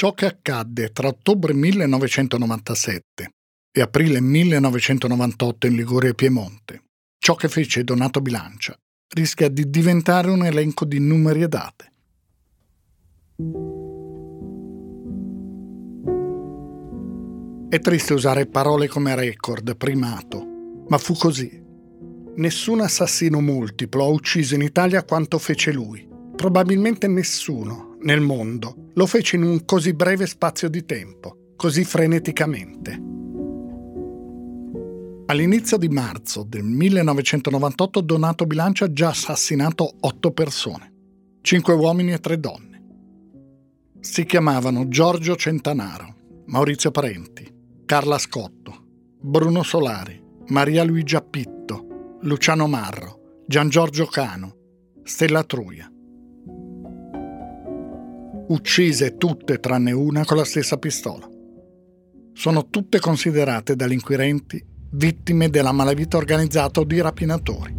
Ciò che accadde tra ottobre 1997 e aprile 1998 in Liguria e Piemonte, ciò che fece Donato Bilancia, rischia di diventare un elenco di numeri e date. È triste usare parole come record, primato, ma fu così. Nessun assassino multiplo ha ucciso in Italia quanto fece lui. Probabilmente nessuno nel mondo lo fece in un così breve spazio di tempo, così freneticamente. All'inizio di marzo del 1998 Donato Bilancia ha già assassinato otto persone, cinque uomini e tre donne. Si chiamavano Giorgio Centanaro, Maurizio Parenti, Carla Scotto, Bruno Solari, Maria Luigia Pitto, Luciano Marro, Gian Giorgio Cano, Stella Truia. Uccise tutte tranne una con la stessa pistola. Sono tutte considerate dagli inquirenti vittime della malavita organizzata o di rapinatori.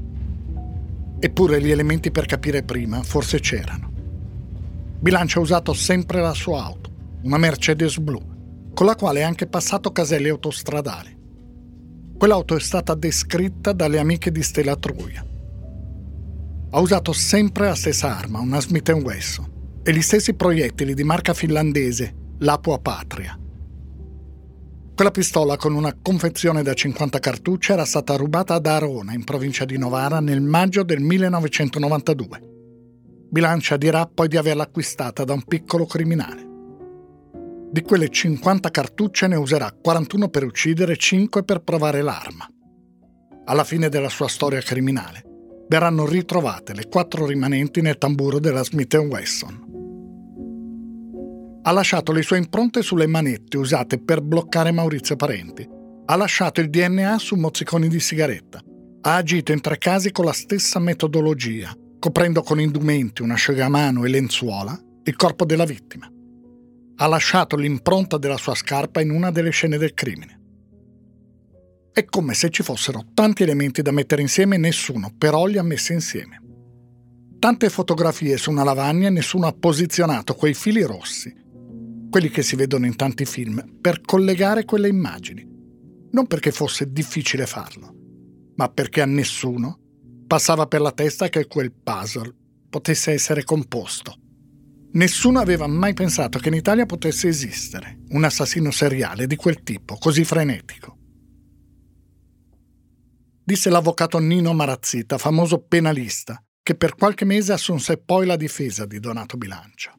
Eppure gli elementi per capire prima forse c'erano. Bilancia ha usato sempre la sua auto, una Mercedes blu, con la quale è anche passato caselli autostradali. Quell'auto è stata descritta dalle amiche di Stella Truia. Ha usato sempre la stessa arma, una Smith Wesson, e gli stessi proiettili di marca finlandese, l'Apua Patria. Quella pistola con una confezione da 50 cartucce era stata rubata ad Arona, in provincia di Novara, nel maggio del 1992. Bilancia dirà poi di averla acquistata da un piccolo criminale. Di quelle 50 cartucce ne userà 41 per uccidere e 5 per provare l'arma. Alla fine della sua storia criminale verranno ritrovate le quattro rimanenti nel tamburo della Smith Wesson. Ha lasciato le sue impronte sulle manette usate per bloccare Maurizio Parenti. Ha lasciato il DNA su mozziconi di sigaretta. Ha agito in tre casi con la stessa metodologia, coprendo con indumenti, un asciugamano e lenzuola il corpo della vittima ha lasciato l'impronta della sua scarpa in una delle scene del crimine. È come se ci fossero tanti elementi da mettere insieme e nessuno però li ha messi insieme. Tante fotografie su una lavagna e nessuno ha posizionato quei fili rossi, quelli che si vedono in tanti film, per collegare quelle immagini. Non perché fosse difficile farlo, ma perché a nessuno passava per la testa che quel puzzle potesse essere composto Nessuno aveva mai pensato che in Italia potesse esistere un assassino seriale di quel tipo, così frenetico. Disse l'avvocato Nino Marazzita, famoso penalista, che per qualche mese assunse poi la difesa di Donato Bilancia.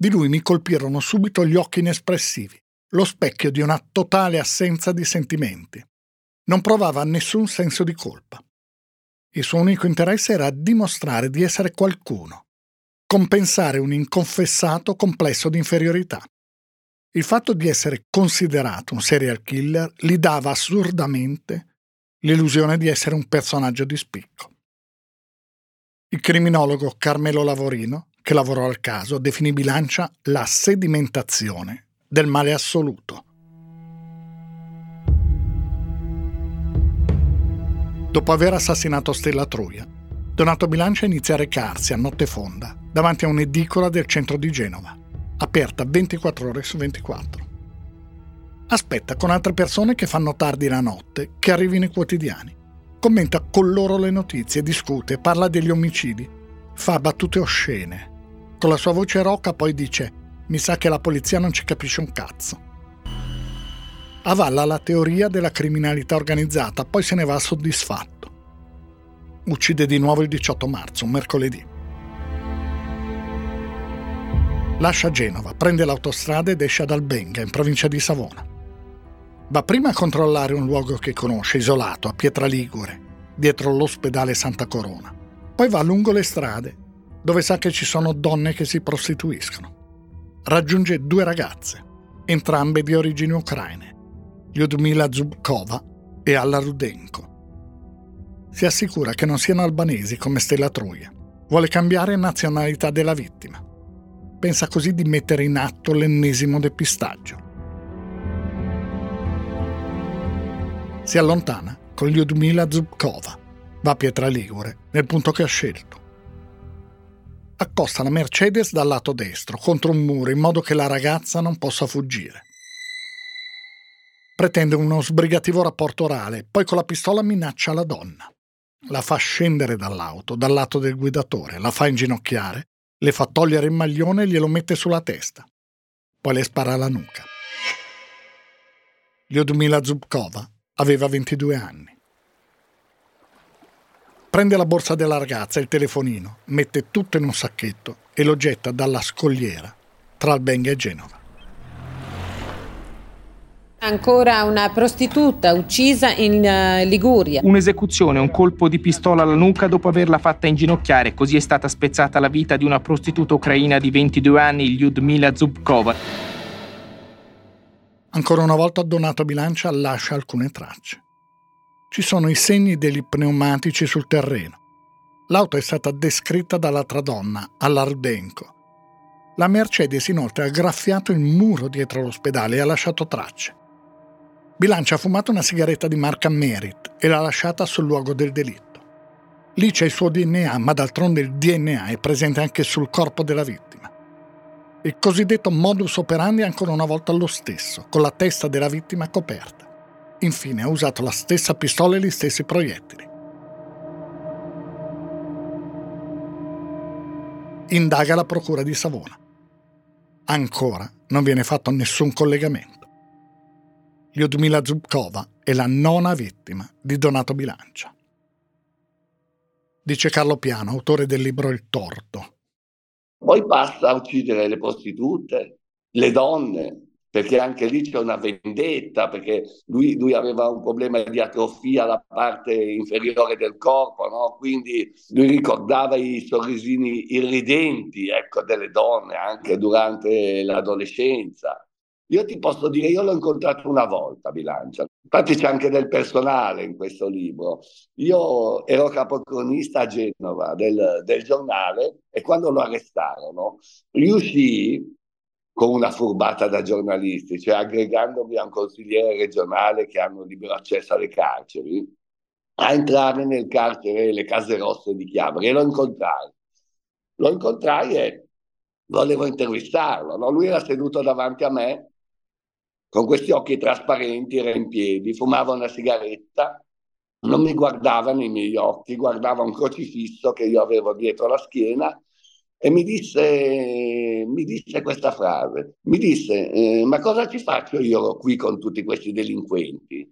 Di lui mi colpirono subito gli occhi inespressivi, lo specchio di una totale assenza di sentimenti. Non provava nessun senso di colpa. Il suo unico interesse era dimostrare di essere qualcuno, compensare un inconfessato complesso di inferiorità. Il fatto di essere considerato un serial killer gli dava assurdamente l'illusione di essere un personaggio di spicco. Il criminologo Carmelo Lavorino, che lavorò al caso, definì Bilancia la sedimentazione del male assoluto. Dopo aver assassinato Stella Truia, Donato Bilancia inizia a recarsi a notte fonda davanti a un'edicola del centro di Genova, aperta 24 ore su 24. Aspetta con altre persone che fanno tardi la notte, che arrivino i quotidiani. Commenta con loro le notizie, discute, parla degli omicidi, fa battute oscene. Con la sua voce roca poi dice mi sa che la polizia non ci capisce un cazzo. Avalla la teoria della criminalità organizzata, poi se ne va soddisfatto. Uccide di nuovo il 18 marzo, un mercoledì. Lascia Genova, prende l'autostrada ed esce ad Albenga, in provincia di Savona. Va prima a controllare un luogo che conosce, isolato, a Pietra Ligure, dietro l'ospedale Santa Corona. Poi va lungo le strade, dove sa che ci sono donne che si prostituiscono. Raggiunge due ragazze, entrambe di origini ucraine, Lyudmila Zubkova e Alla Rudenko. Si assicura che non siano albanesi come Stella Truia. Vuole cambiare nazionalità della vittima pensa così di mettere in atto l'ennesimo depistaggio. Si allontana con Lyudmila Zubkova, va a Pietra Ligure, nel punto che ha scelto. Accosta la Mercedes dal lato destro, contro un muro, in modo che la ragazza non possa fuggire. Pretende uno sbrigativo rapporto orale, poi con la pistola minaccia la donna. La fa scendere dall'auto, dal lato del guidatore, la fa inginocchiare, le fa togliere il maglione e glielo mette sulla testa. Poi le spara alla nuca. Lyudmila Zubkova aveva 22 anni. Prende la borsa della ragazza e il telefonino, mette tutto in un sacchetto e lo getta dalla scogliera tra Albenga e Genova. Ancora una prostituta uccisa in uh, Liguria. Un'esecuzione, un colpo di pistola alla nuca dopo averla fatta inginocchiare. Così è stata spezzata la vita di una prostituta ucraina di 22 anni, Lyudmila Zubkova. Ancora una volta Donato Bilancia lascia alcune tracce. Ci sono i segni degli pneumatici sul terreno. L'auto è stata descritta dall'altra donna, all'Ardenco. La Mercedes inoltre ha graffiato il muro dietro l'ospedale e ha lasciato tracce. Bilancia ha fumato una sigaretta di marca Merit e l'ha lasciata sul luogo del delitto. Lì c'è il suo DNA, ma d'altronde il DNA è presente anche sul corpo della vittima. Il cosiddetto modus operandi è ancora una volta lo stesso, con la testa della vittima coperta. Infine ha usato la stessa pistola e gli stessi proiettili. Indaga la procura di Savona. Ancora non viene fatto nessun collegamento. Lyudmila Zubkova è la nona vittima di Donato Bilancia. Dice Carlo Piano, autore del libro Il torto. Poi passa a uccidere le prostitute, le donne, perché anche lì c'è una vendetta, perché lui, lui, aveva un problema di atrofia alla parte inferiore del corpo, no? quindi lui ricordava i sorrisini irridenti ecco, delle donne anche durante l'adolescenza. Io ti posso dire, io l'ho incontrato una volta a Bilancia, infatti c'è anche del personale in questo libro. Io ero capocronista a Genova del, del giornale e quando lo arrestarono riuscì con una furbata da giornalisti, cioè aggregandomi a un consigliere regionale che hanno libero accesso alle carceri, a entrare nel carcere Le Case Rosse di Chiavari e lo incontrai. Lo incontrai e volevo intervistarlo. No? Lui era seduto davanti a me con questi occhi trasparenti, era in piedi, fumava una sigaretta, non mi guardava nei miei occhi, guardava un crocifisso che io avevo dietro la schiena e mi disse, mi disse questa frase, mi disse, eh, ma cosa ci faccio io qui con tutti questi delinquenti?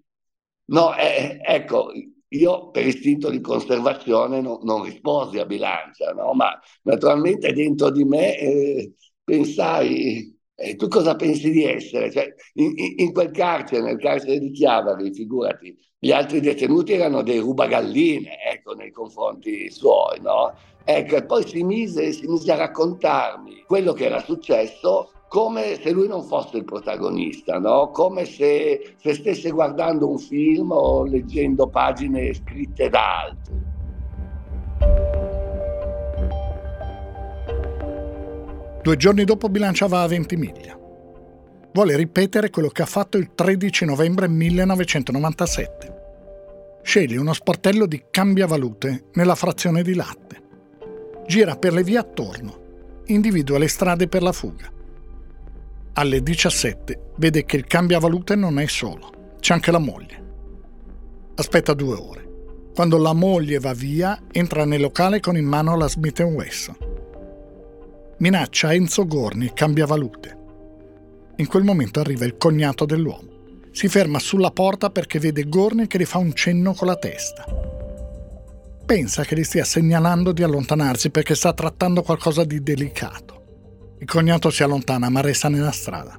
No, eh, ecco, io per istinto di conservazione no, non risposi a bilancia, no? ma naturalmente dentro di me eh, pensai e tu cosa pensi di essere? Cioè, in, in, quel carcere, nel carcere di Chiavari, figurati, gli altri detenuti erano dei rubagalline, ecco, nei confronti suoi, no? Ecco, e poi si mise, si mise a raccontarmi quello che era successo come se lui non fosse il protagonista, no? come se, se stesse guardando un film o leggendo pagine scritte da altri. Due giorni dopo bilanciava a Ventimiglia. Vuole ripetere quello che ha fatto il 13 novembre 1997. Sceglie uno sportello di cambiavalute nella frazione di latte. Gira per le vie attorno. Individua le strade per la fuga. Alle 17 vede che il cambiavalute non è solo, c'è anche la moglie. Aspetta due ore. Quando la moglie va via, entra nel locale con in mano la Smith Wesson minaccia Enzo Gorni e cambia valute. In quel momento arriva il cognato dell'uomo. Si ferma sulla porta perché vede Gorni che gli fa un cenno con la testa. Pensa che gli stia segnalando di allontanarsi perché sta trattando qualcosa di delicato. Il cognato si allontana ma resta nella strada.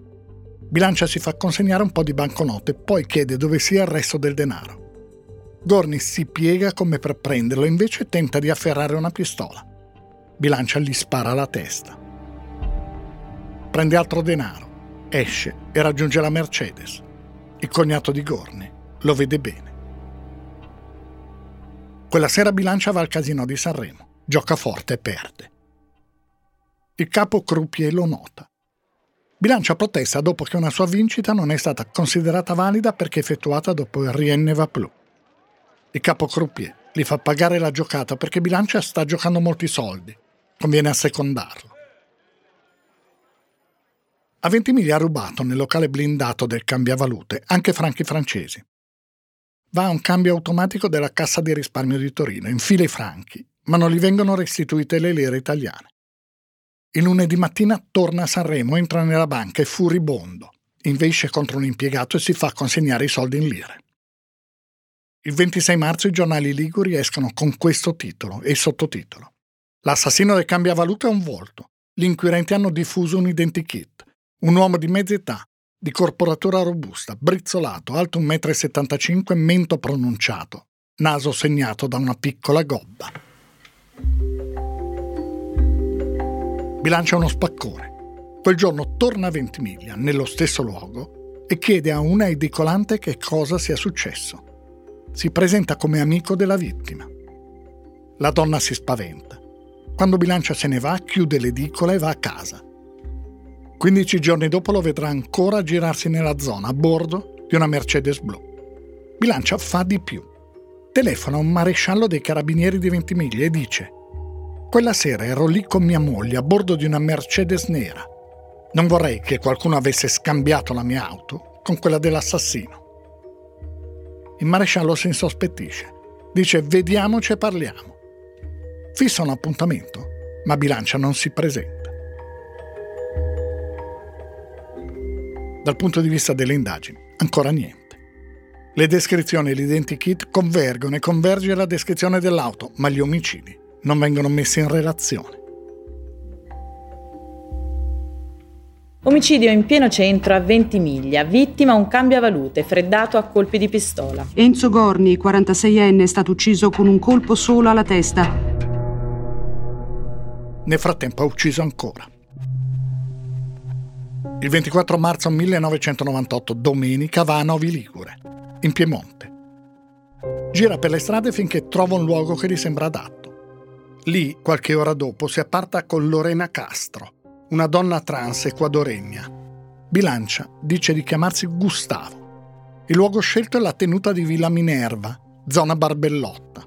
Bilancia si fa consegnare un po' di banconote, poi chiede dove sia il resto del denaro. Gorni si piega come per prenderlo, invece tenta di afferrare una pistola. Bilancia gli spara alla testa. Prende altro denaro, esce e raggiunge la Mercedes. Il cognato di Gorni lo vede bene. Quella sera Bilancia va al casino di Sanremo, gioca forte e perde. Il capo Croupier lo nota. Bilancia protesta dopo che una sua vincita non è stata considerata valida perché effettuata dopo il Rien va. Il capo Croupier gli fa pagare la giocata perché Bilancia sta giocando molti soldi conviene assecondarlo. A Ventimiglia ha rubato nel locale blindato del cambiavalute anche franchi francesi. Va a un cambio automatico della Cassa di risparmio di Torino, infila i franchi, ma non gli vengono restituite le lire italiane. Il lunedì mattina torna a Sanremo, entra nella banca e furibondo, inveisce contro un impiegato e si fa consegnare i soldi in lire. Il 26 marzo i giornali liguri escono con questo titolo e sottotitolo. L'assassino del cambiavaluta è un volto. Gli inquirenti hanno diffuso un identikit. Un uomo di mezza età, di corporatura robusta, brizzolato, alto 1,75 m, mento pronunciato, naso segnato da una piccola gobba. Bilancia uno spaccone. Quel giorno torna a Ventimiglia, nello stesso luogo, e chiede a una edicolante che cosa sia successo si presenta come amico della vittima. La donna si spaventa. Quando Bilancia se ne va, chiude l'edicola e va a casa. 15 giorni dopo lo vedrà ancora girarsi nella zona a bordo di una Mercedes blu. Bilancia fa di più. Telefona un maresciallo dei carabinieri di Ventimiglia e dice quella sera ero lì con mia moglie a bordo di una Mercedes nera. Non vorrei che qualcuno avesse scambiato la mia auto con quella dell'assassino. Il maresciallo si insospettisce. Dice vediamoci e parliamo. Fissa un appuntamento, ma Bilancia non si presenta. Dal punto di vista delle indagini, ancora niente. Le descrizioni e l'identikit convergono e converge la descrizione dell'auto, ma gli omicidi non vengono messi in relazione. Omicidio in pieno centro a Ventimiglia, vittima un cambiavalute freddato a colpi di pistola. Enzo Gorni, 46enne, è stato ucciso con un colpo solo alla testa. Nel frattempo ha ucciso ancora. Il 24 marzo 1998, domenica, va a Novi Ligure, in Piemonte. Gira per le strade finché trova un luogo che gli sembra adatto. Lì, qualche ora dopo, si apparta con Lorena Castro, una donna trans equadoregna. Bilancia dice di chiamarsi Gustavo. Il luogo scelto è la tenuta di Villa Minerva, zona Barbellotta.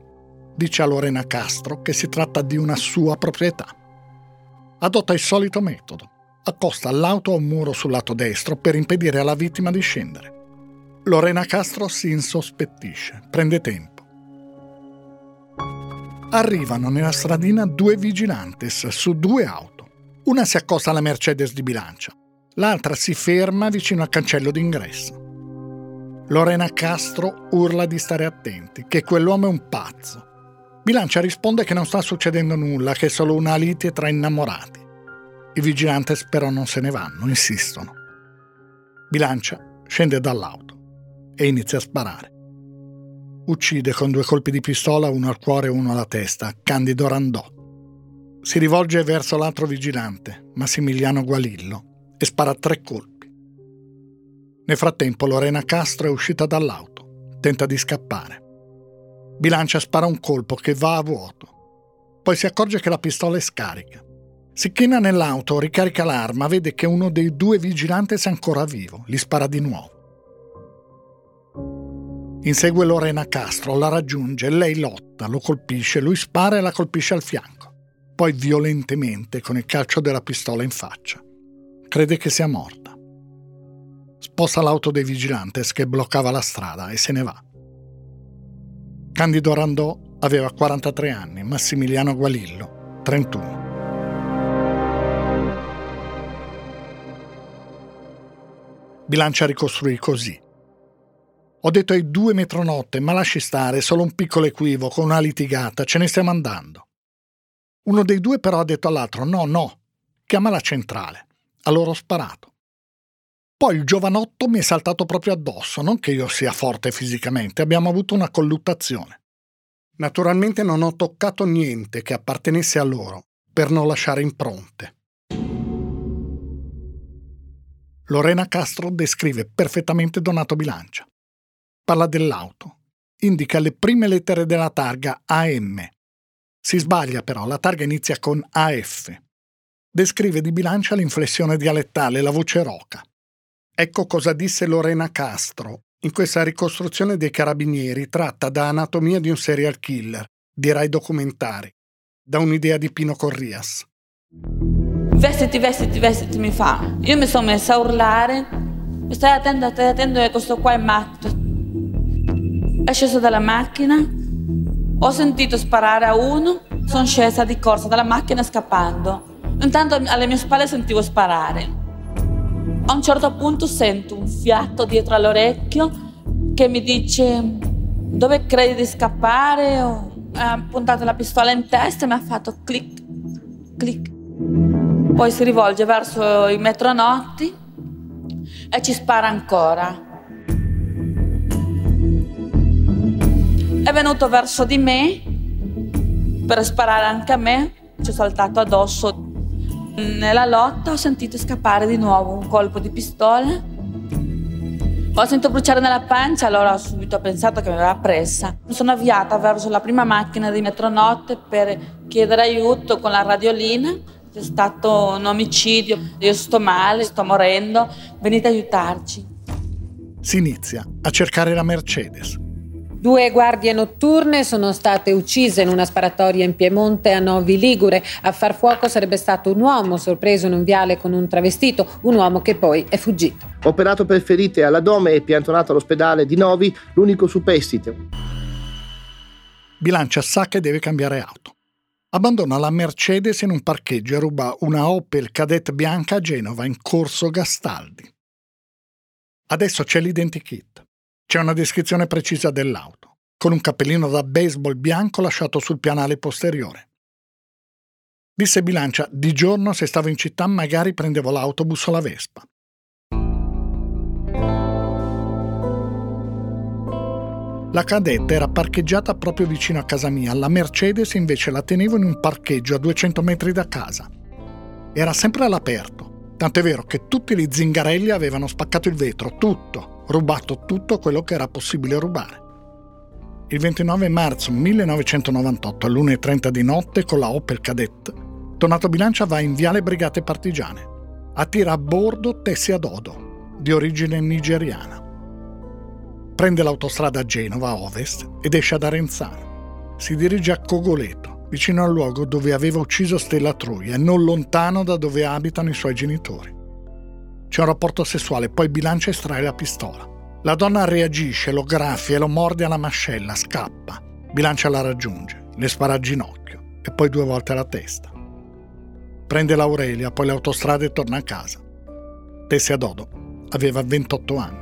Dice a Lorena Castro che si tratta di una sua proprietà. Adotta il solito metodo. Accosta l'auto a un muro sul lato destro per impedire alla vittima di scendere. Lorena Castro si insospettisce, prende tempo. Arrivano nella stradina due vigilantes su due auto. Una si accosta alla Mercedes di bilancia, l'altra si ferma vicino al cancello d'ingresso. Lorena Castro urla di stare attenti, che quell'uomo è un pazzo. Bilancia risponde che non sta succedendo nulla, che è solo una lite tra innamorati. I vigilanti però non se ne vanno, insistono. Bilancia scende dall'auto e inizia a sparare. Uccide con due colpi di pistola, uno al cuore e uno alla testa, Candido Randò. Si rivolge verso l'altro vigilante, Massimiliano Gualillo, e spara tre colpi. Nel frattempo Lorena Castro è uscita dall'auto, tenta di scappare. Bilancia spara un colpo che va a vuoto. Poi si accorge che la pistola è scarica. Si china nell'auto, ricarica l'arma, vede che uno dei due vigilanti è ancora vivo, gli spara di nuovo. Insegue Lorena Castro, la raggiunge, lei lotta, lo colpisce, lui spara e la colpisce al fianco poi violentemente con il calcio della pistola in faccia. Crede che sia morta. Sposta l'auto dei vigilantes che bloccava la strada e se ne va. Candido Randò aveva 43 anni, Massimiliano Gualillo 31. Bilancia ricostruì così. Ho detto ai due metronotte, ma lasci stare, solo un piccolo equivoco, una litigata, ce ne stiamo andando. Uno dei due però ha detto all'altro no, no, chiama la centrale. Allora ho sparato. Poi il giovanotto mi è saltato proprio addosso, non che io sia forte fisicamente, abbiamo avuto una colluttazione. Naturalmente non ho toccato niente che appartenesse a loro, per non lasciare impronte. Lorena Castro descrive perfettamente Donato Bilancia. Parla dell'auto, indica le prime lettere della targa AM, si sbaglia però, la targa inizia con AF. Descrive di bilancia l'inflessione dialettale, la voce roca. Ecco cosa disse Lorena Castro in questa ricostruzione dei carabinieri tratta da Anatomia di un serial killer, di Rai Documentari. da un'idea di Pino Corrias. Vestiti, vestiti, vestiti, mi fa. Io mi sono messa a urlare. Stai attento, stai attento che questo qua è matto. È sceso dalla macchina. Ho sentito sparare a uno. Sono scesa di corsa dalla macchina scappando. Intanto alle mie spalle sentivo sparare. A un certo punto sento un fiato dietro all'orecchio che mi dice dove credi di scappare? Ha puntato la pistola in testa e mi ha fatto clic, clic. Poi si rivolge verso i metronotti e ci spara ancora. È venuto verso di me per sparare anche a me, ci ho saltato addosso. Nella lotta ho sentito scappare di nuovo un colpo di pistola ho sentito bruciare nella pancia, allora ho subito pensato che mi aveva presa. Mi sono avviata verso la prima macchina di metronotte per chiedere aiuto con la radiolina. C'è stato un omicidio, io sto male, sto morendo, venite a aiutarci. Si inizia a cercare la Mercedes. Due guardie notturne sono state uccise in una sparatoria in Piemonte a Novi Ligure. A far fuoco sarebbe stato un uomo sorpreso in un viale con un travestito, un uomo che poi è fuggito. Operato per ferite all'addome e piantonato all'ospedale di Novi, l'unico superstite. Bilancia sa che deve cambiare auto. Abbandona la Mercedes in un parcheggio e ruba una Opel Kadett bianca a Genova in corso Gastaldi. Adesso c'è l'identikit. C'è una descrizione precisa dell'auto, con un cappellino da baseball bianco lasciato sul pianale posteriore. Disse Bilancia, di giorno se stavo in città magari prendevo l'autobus o la Vespa. La cadetta era parcheggiata proprio vicino a casa mia, la Mercedes invece la tenevo in un parcheggio a 200 metri da casa. Era sempre all'aperto, tant'è vero che tutti gli zingarelli avevano spaccato il vetro, tutto, rubato tutto quello che era possibile rubare. Il 29 marzo 1998 all'1.30 di notte con la Opel Kadett, Donato Bilancia va in Viale Brigate Partigiane. Attira a bordo Tessia Dodo, di origine nigeriana. Prende l'autostrada a Genova a ovest ed esce ad Arenzano. Si dirige a Cogoleto, vicino al luogo dove aveva ucciso Stella Truia e non lontano da dove abitano i suoi genitori. C'è un rapporto sessuale, poi bilancia estrae la pistola. La donna reagisce, lo graffia e lo morde alla mascella, scappa. Bilancia la raggiunge, le spara a ginocchio e poi due volte alla testa. Prende l'Aurelia, poi l'autostrada e torna a casa. Tessia Dodo aveva 28 anni.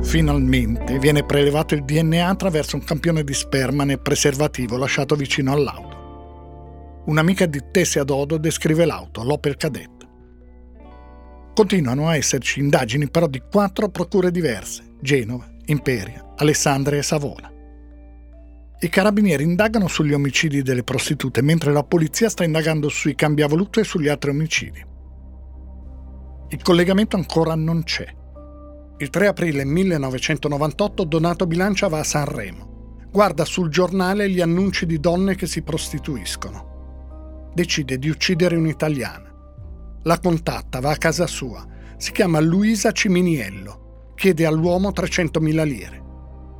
Finalmente viene prelevato il DNA attraverso un campione di sperma nel preservativo lasciato vicino all'auto. Un'amica di Tessia Dodo descrive l'auto, l'Opel Kadett. Continuano a esserci indagini però di quattro procure diverse, Genova, Imperia, Alessandria e Savona. I carabinieri indagano sugli omicidi delle prostitute, mentre la polizia sta indagando sui cambiavoluto e sugli altri omicidi. Il collegamento ancora non c'è. Il 3 aprile 1998 Donato Bilancia va a Sanremo. Guarda sul giornale gli annunci di donne che si prostituiscono decide di uccidere un'italiana. La contatta, va a casa sua. Si chiama Luisa Ciminiello. Chiede all'uomo 300.000 lire.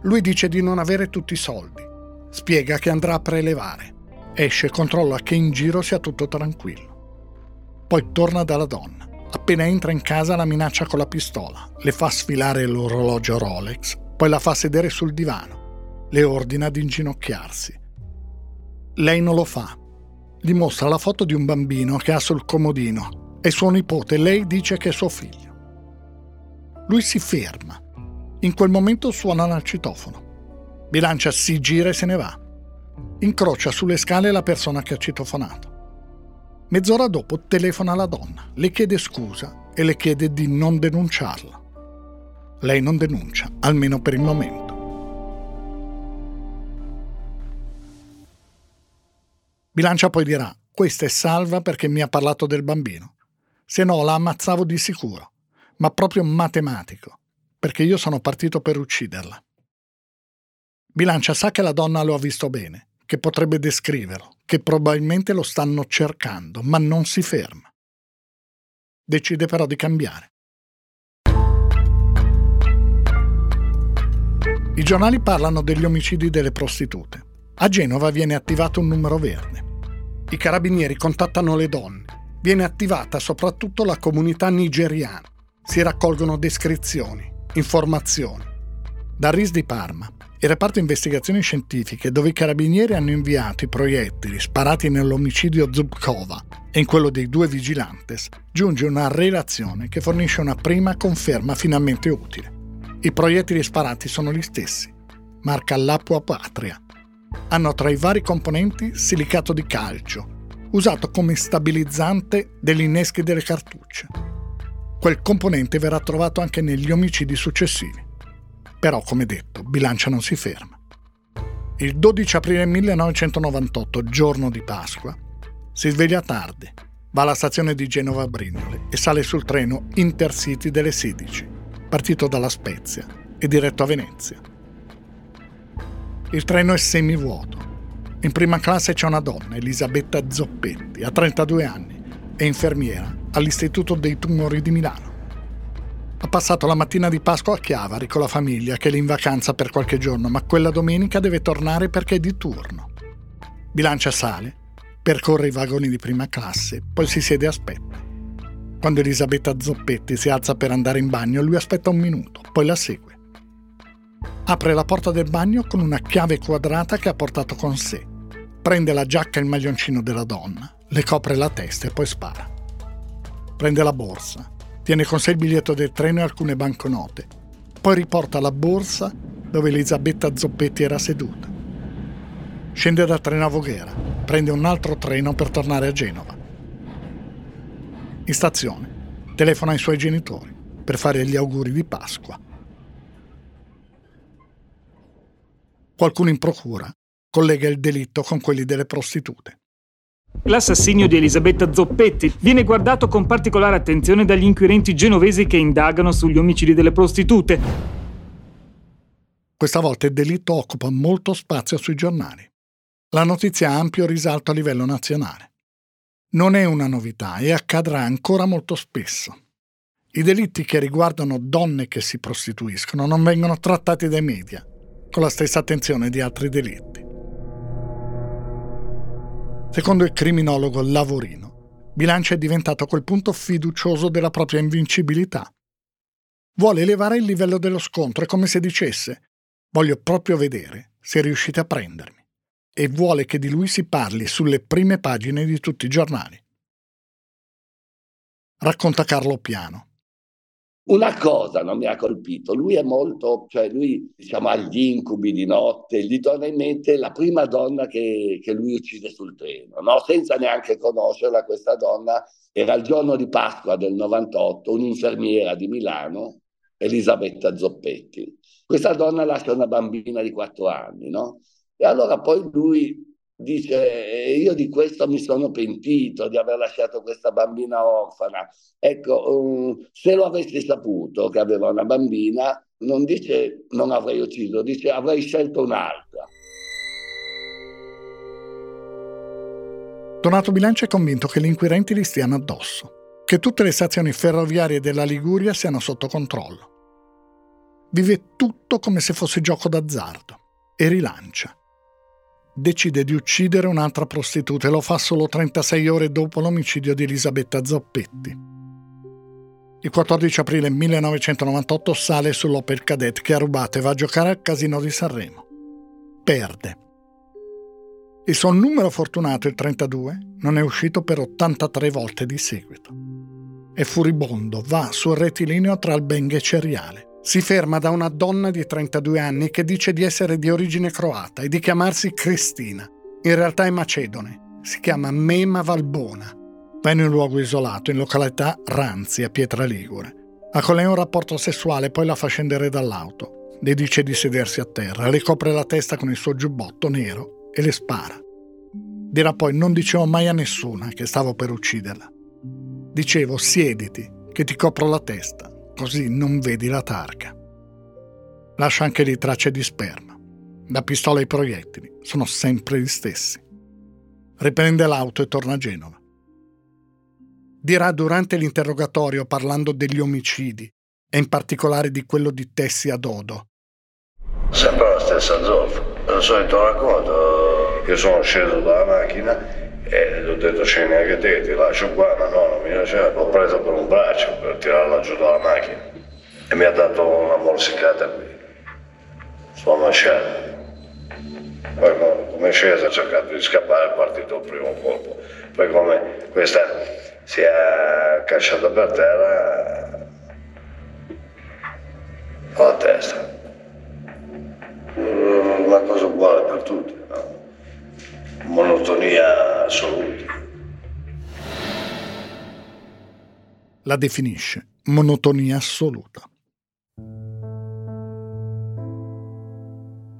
Lui dice di non avere tutti i soldi. Spiega che andrà a prelevare. Esce, controlla che in giro sia tutto tranquillo. Poi torna dalla donna. Appena entra in casa la minaccia con la pistola, le fa sfilare l'orologio Rolex, poi la fa sedere sul divano, le ordina di inginocchiarsi. Lei non lo fa, gli mostra la foto di un bambino che ha sul comodino. È suo nipote, lei dice che è suo figlio. Lui si ferma. In quel momento suona il citofono. Bilancia si gira e se ne va. Incrocia sulle scale la persona che ha citofonato. Mezz'ora dopo telefona alla donna, le chiede scusa e le chiede di non denunciarla. Lei non denuncia, almeno per il momento. Bilancia poi dirà, questa è salva perché mi ha parlato del bambino. Se no la ammazzavo di sicuro, ma proprio matematico, perché io sono partito per ucciderla. Bilancia sa che la donna lo ha visto bene, che potrebbe descriverlo, che probabilmente lo stanno cercando, ma non si ferma. Decide però di cambiare. I giornali parlano degli omicidi delle prostitute. A Genova viene attivato un numero verde. I carabinieri contattano le donne. Viene attivata soprattutto la comunità nigeriana. Si raccolgono descrizioni, informazioni. Da RIS di Parma, il reparto investigazioni scientifiche dove i carabinieri hanno inviato i proiettili sparati nell'omicidio Zubkova e in quello dei due vigilantes, giunge una relazione che fornisce una prima conferma finalmente utile. I proiettili sparati sono gli stessi, marca Lapua Patria. Hanno tra i vari componenti silicato di calcio, usato come stabilizzante degli inneschi delle cartucce. Quel componente verrà trovato anche negli omicidi successivi. Però, come detto, Bilancia non si ferma. Il 12 aprile 1998, giorno di Pasqua, si sveglia tardi, va alla stazione di Genova Brignole e sale sul treno Intercity delle 16, partito dalla Spezia e diretto a Venezia. Il treno è semivuoto. In prima classe c'è una donna, Elisabetta Zoppetti, ha 32 anni, è infermiera all'Istituto dei Tumori di Milano. Ha passato la mattina di Pasqua a Chiavari con la famiglia che è in vacanza per qualche giorno, ma quella domenica deve tornare perché è di turno. Bilancia sale, percorre i vagoni di prima classe, poi si siede e aspetta. Quando Elisabetta Zoppetti si alza per andare in bagno, lui aspetta un minuto, poi la segue. Apre la porta del bagno con una chiave quadrata che ha portato con sé. Prende la giacca e il maglioncino della donna, le copre la testa e poi spara. Prende la borsa, Tiene con sé il biglietto del treno e alcune banconote. Poi riporta la borsa dove Elisabetta Zoppetti era seduta. Scende dal treno a Voghera, prende un altro treno per tornare a Genova. In stazione telefona ai suoi genitori per fare gli auguri di Pasqua. Qualcuno in procura collega il delitto con quelli delle prostitute. L'assassinio di Elisabetta Zoppetti viene guardato con particolare attenzione dagli inquirenti genovesi che indagano sugli omicidi delle prostitute. Questa volta il delitto occupa molto spazio sui giornali. La notizia ha ampio risalto a livello nazionale. Non è una novità e accadrà ancora molto spesso. I delitti che riguardano donne che si prostituiscono non vengono trattati dai media con la stessa attenzione di altri delitti. Secondo il criminologo Lavorino, Bilancia è diventato a quel punto fiducioso della propria invincibilità. Vuole elevare il livello dello scontro, è come se dicesse voglio proprio vedere se riuscite a prendermi e vuole che di lui si parli sulle prime pagine di tutti i giornali. Racconta Carlo Piano. Una cosa non mi ha colpito, lui è molto, cioè lui diciamo agli incubi di notte, gli torna in mente la prima donna che, che lui uccide sul treno, no? senza neanche conoscerla questa donna, era il giorno di Pasqua del 98, un'infermiera di Milano, Elisabetta Zoppetti. Questa donna lascia una bambina di quattro anni, no? E allora poi lui dice io di questo mi sono pentito di aver lasciato questa bambina orfana. Ecco um, se lo avessi saputo che aveva una bambina non dice non avrei ucciso dice avrei scelto un'altra. Donato Bilancia è convinto che gli inquirenti gli stiano addosso che tutte le stazioni ferroviarie della Liguria siano sotto controllo. Vive tutto come se fosse gioco d'azzardo e rilancia decide di uccidere un'altra prostituta e lo fa solo 36 ore dopo l'omicidio di Elisabetta Zoppetti. Il 14 aprile 1998 sale sull'Opel Cadet che ha rubato e va a giocare al casino di Sanremo. Perde. Il suo numero fortunato, il 32, non è uscito per 83 volte di seguito. È furibondo, va sul rettilineo tra il Beng e Ceriale si ferma da una donna di 32 anni che dice di essere di origine croata e di chiamarsi Cristina. In realtà è macedone. Si chiama Mema Valbona. Va in un luogo isolato, in località Ranzi, a Pietra Ligure. Ha con lei un rapporto sessuale, poi la fa scendere dall'auto. Le dice di sedersi a terra, le copre la testa con il suo giubbotto nero e le spara. Dirà poi: Non dicevo mai a nessuna che stavo per ucciderla. Dicevo: Siediti, che ti copro la testa così non vedi la targa. Lascia anche lì tracce di sperma. La pistola e i proiettili sono sempre gli stessi. Riprende l'auto e torna a Genova. Dirà durante l'interrogatorio, parlando degli omicidi, e in particolare di quello di Tessi a Dodo, Sempre la stessa zolfa. Il solito racconto che sono sceso dalla macchina e gli ho detto c'è neanche te, ti lascio qua, ma no, non mi lascia, l'ho preso per un braccio per tirarla giù dalla macchina e mi ha dato una morsicata qui, sulla mascella. Poi come scesa ha cercato di scappare è partito il primo colpo. Poi come questa si è cacciata per terra La definisce monotonia assoluta.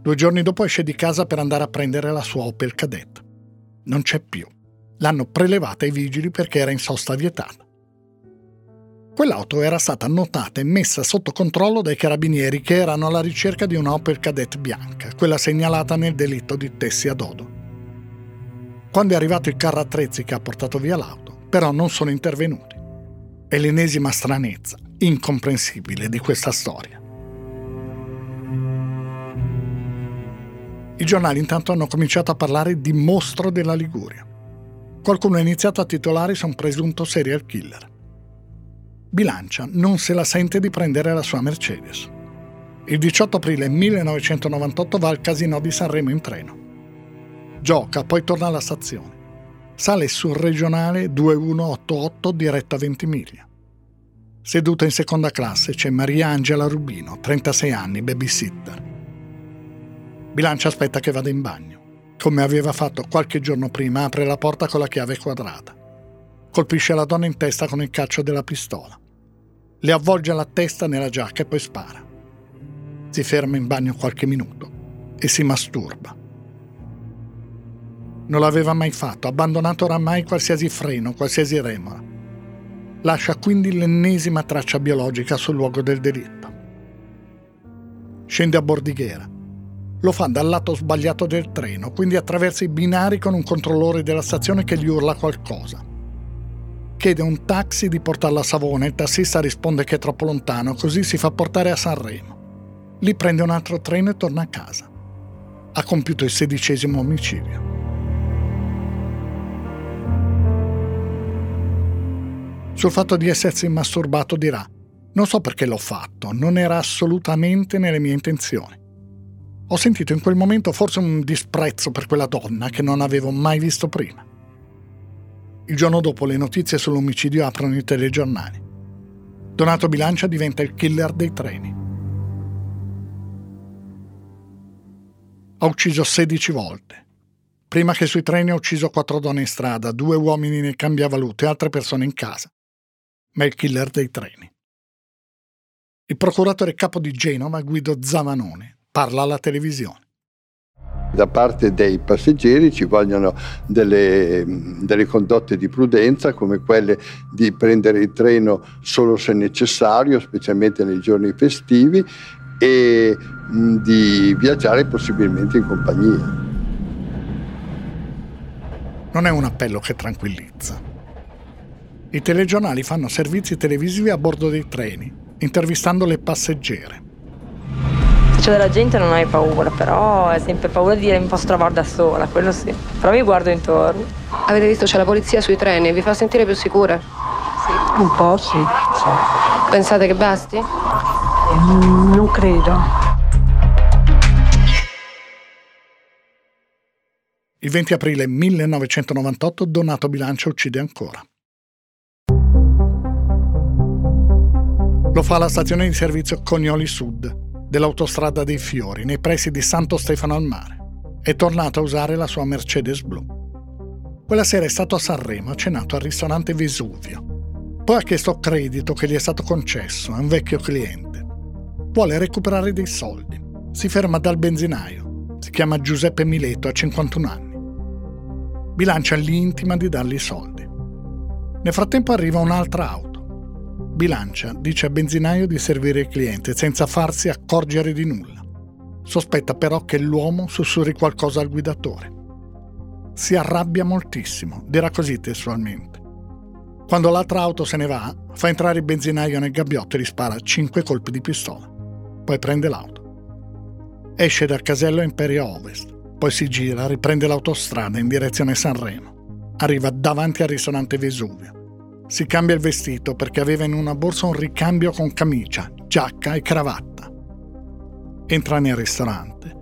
Due giorni dopo esce di casa per andare a prendere la sua Opel Kadett. Non c'è più. L'hanno prelevata ai vigili perché era in sosta vietata. Quell'auto era stata annotata e messa sotto controllo dai carabinieri che erano alla ricerca di una Opel Kadett bianca, quella segnalata nel delitto di Tessi ad Odo. Quando è arrivato il carro attrezzi che ha portato via l'auto, però non sono intervenuti. È l'ennesima stranezza, incomprensibile, di questa storia. I giornali intanto hanno cominciato a parlare di mostro della Liguria. Qualcuno ha iniziato a titolare su un presunto serial killer. Bilancia non se la sente di prendere la sua Mercedes. Il 18 aprile 1998 va al casino di Sanremo in treno. Gioca, poi torna alla stazione. Sale sul regionale 2188 diretto a Ventimiglia. Seduta in seconda classe c'è Maria Angela Rubino, 36 anni, babysitter. Bilancia aspetta che vada in bagno. Come aveva fatto qualche giorno prima, apre la porta con la chiave quadrata. Colpisce la donna in testa con il calcio della pistola. Le avvolge la testa nella giacca e poi spara. Si ferma in bagno qualche minuto e si masturba. Non l'aveva mai fatto, abbandonato oramai qualsiasi freno, qualsiasi remora. Lascia quindi l'ennesima traccia biologica sul luogo del delitto. Scende a Bordighera lo fa dal lato sbagliato del treno, quindi attraversa i binari con un controllore della stazione che gli urla qualcosa. Chiede un taxi di portarlo a Savona, il tassista risponde che è troppo lontano, così si fa portare a Sanremo. Lì prende un altro treno e torna a casa. Ha compiuto il sedicesimo omicidio. Sul fatto di essersi masturbato dirà, non so perché l'ho fatto, non era assolutamente nelle mie intenzioni. Ho sentito in quel momento forse un disprezzo per quella donna che non avevo mai visto prima. Il giorno dopo le notizie sull'omicidio aprono i telegiornali. Donato Bilancia diventa il killer dei treni. Ha ucciso 16 volte. Prima che sui treni ha ucciso quattro donne in strada, due uomini nei cambiavalute e altre persone in casa. Ma il killer dei treni. Il procuratore capo di Genova, Guido Zamanone, parla alla televisione. Da parte dei passeggeri ci vogliono delle, delle, condotte di prudenza come quelle di prendere il treno solo se necessario, specialmente nei giorni festivi, e di viaggiare possibilmente in compagnia. Non è un appello che tranquillizza. I telegiornali fanno servizi televisivi a bordo dei treni, intervistando le passeggere c'è della gente non hai paura, però hai sempre paura di dire mi posso trovare da sola, quello sì. Però mi guardo intorno. Avete visto c'è la polizia sui treni, vi fa sentire più sicure? Sì. Un po' sì. sì. Pensate che basti? Mm, non credo. Il 20 aprile 1998 Donato Bilancia uccide ancora. Lo fa alla stazione di servizio Cognoli Sud, dell'autostrada dei Fiori, nei pressi di Santo Stefano al Mare. È tornato a usare la sua Mercedes blu. Quella sera è stato a Sanremo, ha cenato al ristorante Vesuvio. Poi ha chiesto credito che gli è stato concesso, è un vecchio cliente. Vuole recuperare dei soldi. Si ferma dal benzinaio. Si chiama Giuseppe Mileto, ha 51 anni. Bilancia gli intima di dargli i soldi. Nel frattempo arriva un'altra auto bilancia, dice al benzinaio di servire il cliente senza farsi accorgere di nulla. Sospetta però che l'uomo sussurri qualcosa al guidatore. Si arrabbia moltissimo, dirà così testualmente. Quando l'altra auto se ne va, fa entrare il benzinaio nel gabbiotto e gli spara cinque colpi di pistola. Poi prende l'auto. Esce dal casello Imperio Ovest, poi si gira, riprende l'autostrada in direzione Sanremo. Arriva davanti al ristorante Vesuvio. Si cambia il vestito perché aveva in una borsa un ricambio con camicia, giacca e cravatta. Entra nel ristorante,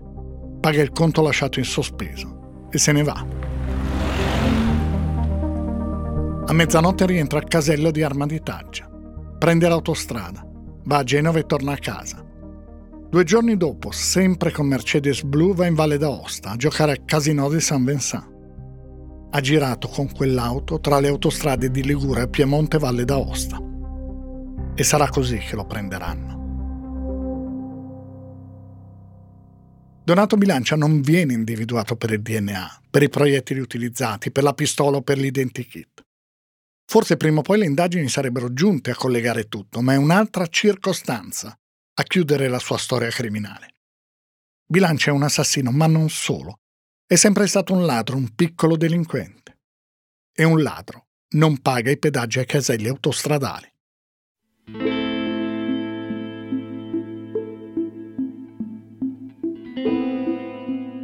paga il conto lasciato in sospeso e se ne va. A mezzanotte rientra al casello di Arma di Taggia. Prende l'autostrada, va a Genova e torna a casa. Due giorni dopo, sempre con Mercedes blu, va in Valle d'Aosta a giocare al casino di San Vincent. Ha girato con quell'auto tra le autostrade di Ligure e Piemonte Valle d'Aosta. E sarà così che lo prenderanno. Donato Bilancia non viene individuato per il DNA, per i proiettili utilizzati, per la pistola o per l'identikit. Forse prima o poi le indagini sarebbero giunte a collegare tutto, ma è un'altra circostanza a chiudere la sua storia criminale. Bilancia è un assassino, ma non solo. È sempre stato un ladro, un piccolo delinquente. E un ladro non paga i pedaggi ai caselli autostradali.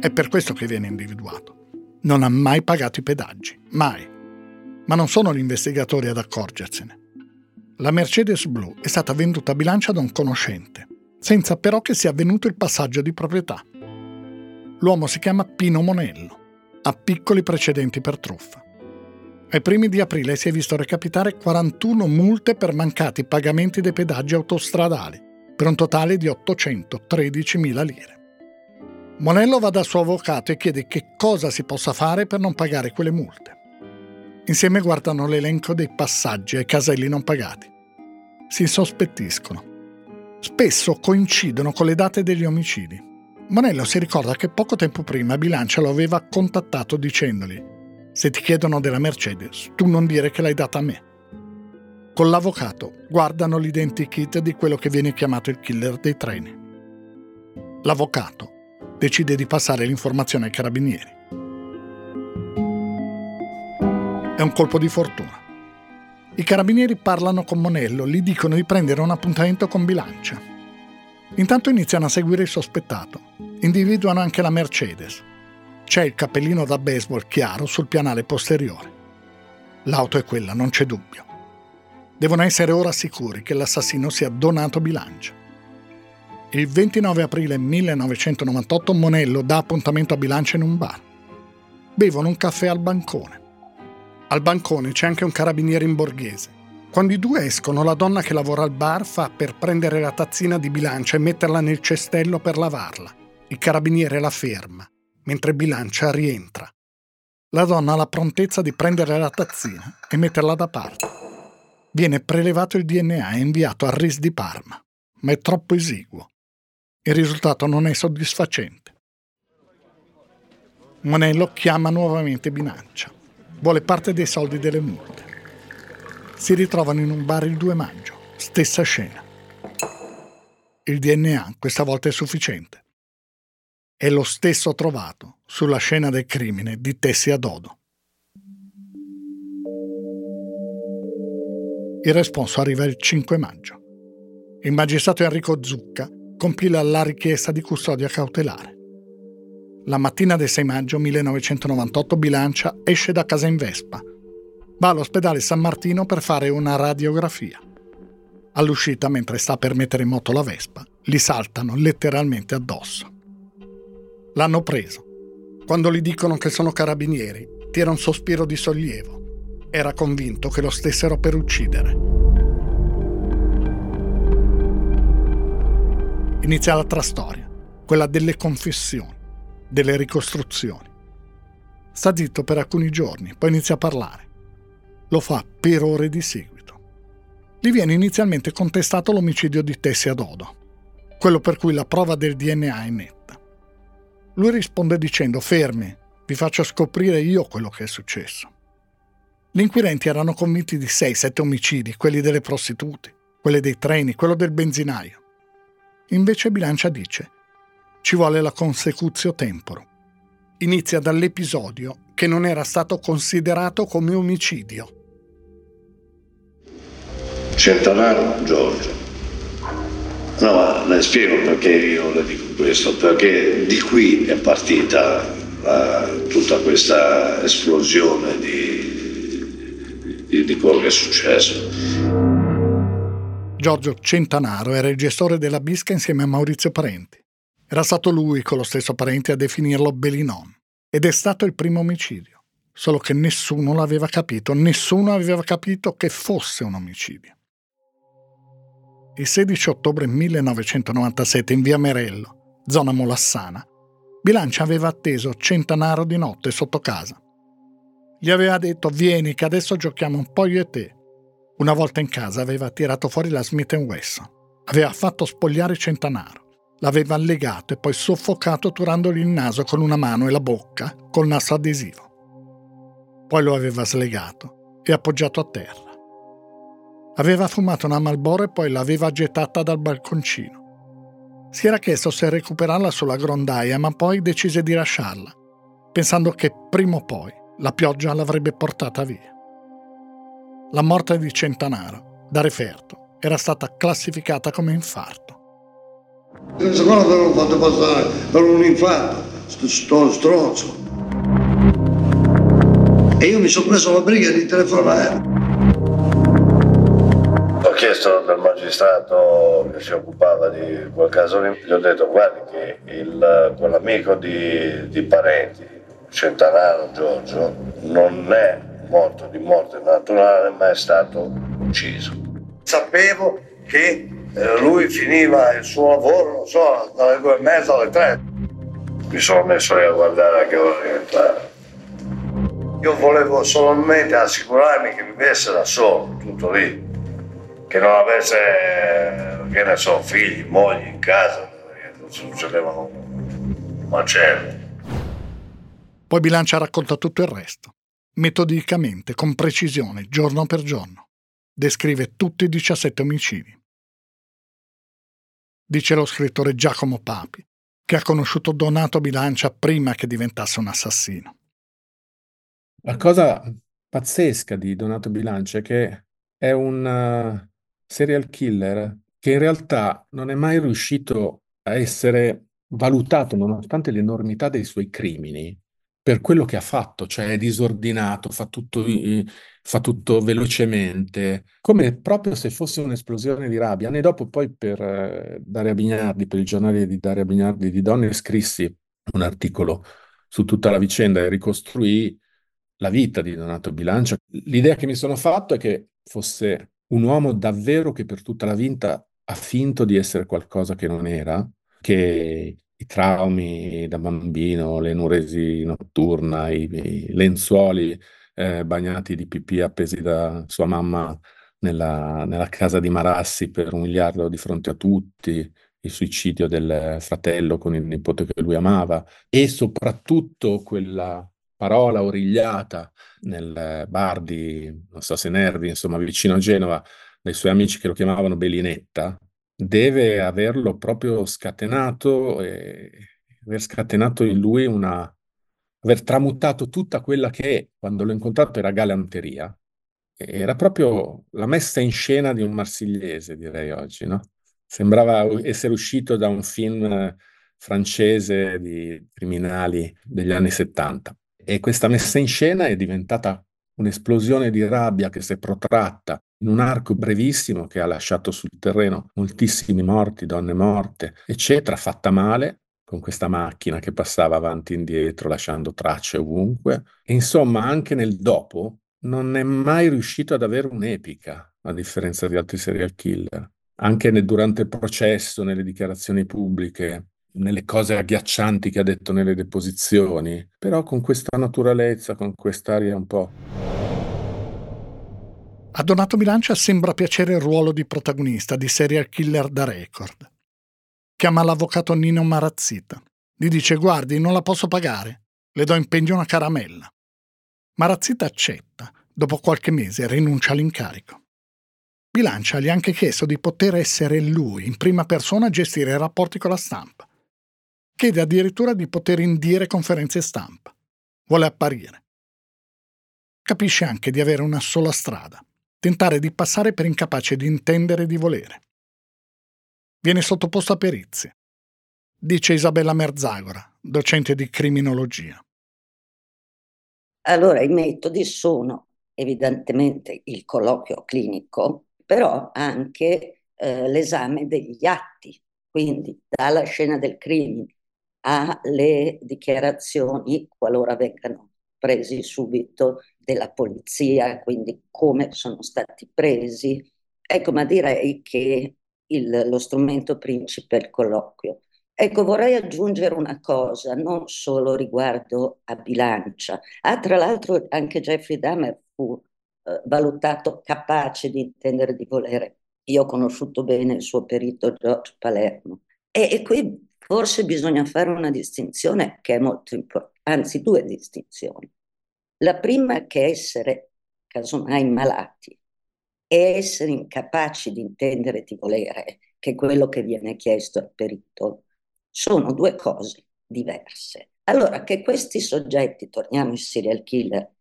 È per questo che viene individuato. Non ha mai pagato i pedaggi, mai. Ma non sono gli investigatori ad accorgersene. La Mercedes blu è stata venduta a bilancia da un conoscente, senza però che sia avvenuto il passaggio di proprietà. L'uomo si chiama Pino Monello, ha piccoli precedenti per truffa. Ai primi di aprile si è visto recapitare 41 multe per mancati pagamenti dei pedaggi autostradali, per un totale di 813.000 lire. Monello va dal suo avvocato e chiede che cosa si possa fare per non pagare quelle multe. Insieme guardano l'elenco dei passaggi ai caselli non pagati. Si sospettiscono. Spesso coincidono con le date degli omicidi. Monello si ricorda che poco tempo prima Bilancia lo aveva contattato dicendogli se ti chiedono della Mercedes, tu non dire che l'hai data a me. Con l'avvocato guardano l'identikit di quello che viene chiamato il killer dei treni. L'avvocato decide di passare l'informazione ai carabinieri. È un colpo di fortuna. I carabinieri parlano con Monello, gli dicono di prendere un appuntamento con Bilancia. Intanto iniziano a seguire il sospettato. Individuano anche la Mercedes. C'è il cappellino da baseball chiaro sul pianale posteriore. L'auto è quella, non c'è dubbio. Devono essere ora sicuri che l'assassino sia Donato Bilancia. Il 29 aprile 1998 Monello dà appuntamento a Bilancia in un bar. Bevono un caffè al bancone. Al bancone c'è anche un carabiniere in borghese. Quando i due escono, la donna che lavora al bar fa per prendere la tazzina di bilancia e metterla nel cestello per lavarla. Il carabiniere la ferma, mentre bilancia rientra. La donna ha la prontezza di prendere la tazzina e metterla da parte. Viene prelevato il DNA e inviato al RIS di Parma, ma è troppo esiguo. Il risultato non è soddisfacente. Monello chiama nuovamente Bilancia. Vuole parte dei soldi delle multe. Si ritrovano in un bar il 2 maggio, stessa scena. Il DNA questa volta è sufficiente. È lo stesso trovato sulla scena del crimine di Tessia Dodo. Il responso arriva il 5 maggio. Il magistrato Enrico Zucca compila la richiesta di custodia cautelare. La mattina del 6 maggio 1998 Bilancia esce da casa in Vespa. Va all'ospedale San Martino per fare una radiografia. All'uscita, mentre sta per mettere in moto la Vespa, gli saltano letteralmente addosso. L'hanno preso. Quando gli dicono che sono carabinieri, tira un sospiro di sollievo. Era convinto che lo stessero per uccidere. Inizia l'altra storia, quella delle confessioni, delle ricostruzioni. Sta zitto per alcuni giorni, poi inizia a parlare. Lo fa per ore di seguito. Gli viene inizialmente contestato l'omicidio di Tessia Dodo, quello per cui la prova del DNA è netta. Lui risponde dicendo fermi, vi faccio scoprire io quello che è successo. Gli inquirenti erano convinti di 6-7 omicidi, quelli delle prostitute, quelli dei treni, quello del benzinaio. Invece Bilancia dice ci vuole la consecutio temporo. Inizia dall'episodio che non era stato considerato come omicidio. Centenaro Giorgio. No, ma le spiego perché io le dico questo, perché di qui è partita uh, tutta questa esplosione di, di, di quello che è successo. Giorgio Centanaro era il gestore della Bisca insieme a Maurizio Parenti. Era stato lui, con lo stesso Parenti, a definirlo Belinon. Ed è stato il primo omicidio. Solo che nessuno l'aveva capito, nessuno aveva capito che fosse un omicidio. Il 16 ottobre 1997 in via Merello, zona Molassana, Bilancia aveva atteso Centanaro di notte sotto casa. Gli aveva detto vieni che adesso giochiamo un po' io e te. Una volta in casa aveva tirato fuori la Smith Wesson. Aveva fatto spogliare Centanaro. L'aveva legato e poi soffocato turandogli il naso con una mano e la bocca col nastro adesivo. Poi lo aveva slegato e appoggiato a terra. Aveva fumato una Malboro e poi l'aveva gettata dal balconcino. Si era chiesto se recuperarla sulla grondaia, ma poi decise di lasciarla, pensando che prima o poi la pioggia l'avrebbe portata via. La morte di Centanaro, da referto, era stata classificata come infarto. Secondo me l'hanno fatto passare per un infarto, sto stronzo. E io mi sono preso la briga di telefonare chiesto dal magistrato che si occupava di quel caso lì, gli ho detto guardi che il, quell'amico di, di Parenti, Centanaro Giorgio, non è morto di morte naturale ma è stato ucciso. Sapevo che eh, lui finiva il suo lavoro, non so, dalle due e mezza alle tre. Mi sono messo lì a guardare a che ora rientrare. Io volevo solamente assicurarmi che vivesse da solo, tutto lì che non avesse, che ne so, figli, mogli in casa, non succedevano un macello. Poi Bilancia racconta tutto il resto, metodicamente, con precisione, giorno per giorno. Descrive tutti i 17 omicidi. Dice lo scrittore Giacomo Papi, che ha conosciuto Donato Bilancia prima che diventasse un assassino. La cosa pazzesca di Donato Bilancia è che è un serial killer che in realtà non è mai riuscito a essere valutato, nonostante l'enormità dei suoi crimini, per quello che ha fatto, cioè è disordinato, fa tutto, fa tutto velocemente, come proprio se fosse un'esplosione di rabbia. Anni dopo poi per eh, Daria Bignardi, per il giornale di Daria Bignardi di Donne, scrissi un articolo su tutta la vicenda e ricostruì la vita di Donato Bilancia. L'idea che mi sono fatto è che fosse un uomo davvero che per tutta la vita ha finto di essere qualcosa che non era, che i traumi da bambino, l'enuresi notturna, i, i lenzuoli eh, bagnati di pipì appesi da sua mamma nella, nella, casa di Marassi per umiliarlo di fronte a tutti, il suicidio del fratello con il nipote che lui amava e soprattutto quella parola origliata nel bar di, non so se Nervi, insomma, vicino a Genova, dai suoi amici che lo chiamavano Belinetta, deve averlo proprio scatenato e aver scatenato in lui una... aver tramutato tutta quella che quando l'ho incontrato era galanteria. Era proprio la messa in scena di un marsigliese, direi oggi, no? Sembrava essere uscito da un film francese di criminali degli anni 70. E questa messa in scena è diventata un'esplosione di rabbia che si è protratta in un arco brevissimo che ha lasciato sul terreno moltissimi morti, donne morte, eccetera, fatta male, con questa macchina che passava avanti e indietro lasciando tracce ovunque. E insomma, anche nel dopo non è mai riuscito ad avere un'epica, a differenza di altri serial killer. Anche nel, durante il processo, nelle dichiarazioni pubbliche, nelle cose agghiaccianti che ha detto nelle deposizioni, però con questa naturalezza, con quest'aria un po'... A Donato Bilancia sembra piacere il ruolo di protagonista di serial killer da record. Chiama l'avvocato Nino Marazzita. Gli dice guardi, non la posso pagare, le do in pegno una caramella. Marazzita accetta, dopo qualche mese rinuncia all'incarico. Bilancia gli ha anche chiesto di poter essere lui, in prima persona, a gestire i rapporti con la stampa Chiede addirittura di poter indire conferenze stampa. Vuole apparire. Capisce anche di avere una sola strada, tentare di passare per incapace di intendere e di volere. viene sottoposto a perizie, dice Isabella Merzagora, docente di criminologia. Allora, i metodi sono evidentemente il colloquio clinico, però anche eh, l'esame degli atti, quindi dalla scena del crimine alle dichiarazioni, qualora vengano presi subito della polizia, quindi come sono stati presi. Ecco, ma direi che il, lo strumento principe è il colloquio. Ecco, vorrei aggiungere una cosa, non solo riguardo a bilancia. Ah, tra l'altro anche Jeffrey Dahmer fu eh, valutato capace di intendere di volere. Io ho conosciuto bene il suo perito George Palermo. E, e qui forse bisogna fare una distinzione che è molto importante, anzi due distinzioni. La prima è che essere casomai malati e essere incapaci di intendere di volere, che quello che viene chiesto al perito, sono due cose diverse. Allora, che questi soggetti, torniamo ai serial killer,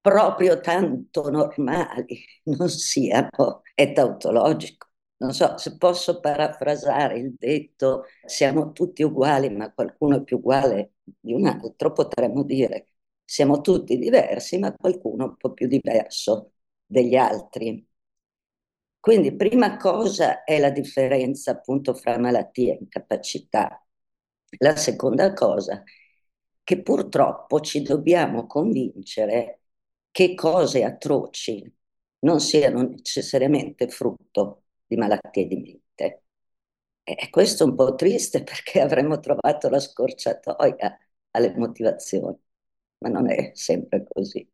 proprio tanto normali non siano, è tautologico. Non so se posso parafrasare il detto siamo tutti uguali, ma qualcuno è più uguale di un altro, potremmo dire siamo tutti diversi, ma qualcuno un po' più diverso degli altri. Quindi prima cosa è la differenza appunto fra malattia e incapacità. La seconda cosa che purtroppo ci dobbiamo convincere che cose atroci non siano necessariamente frutto di malattie di mente. E questo è un po' triste perché avremmo trovato la scorciatoia alle motivazioni, ma non è sempre così.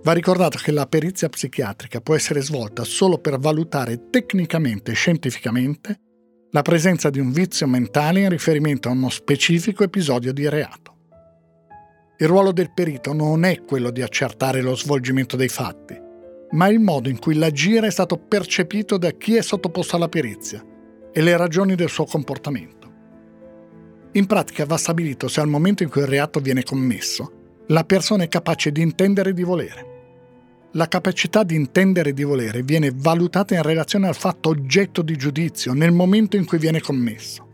Va ricordato che la perizia psichiatrica può essere svolta solo per valutare tecnicamente e scientificamente la presenza di un vizio mentale in riferimento a uno specifico episodio di reato. Il ruolo del perito non è quello di accertare lo svolgimento dei fatti, ma il modo in cui l'agire è stato percepito da chi è sottoposto alla perizia e le ragioni del suo comportamento. In pratica va stabilito se al momento in cui il reato viene commesso, la persona è capace di intendere e di volere. La capacità di intendere e di volere viene valutata in relazione al fatto oggetto di giudizio nel momento in cui viene commesso.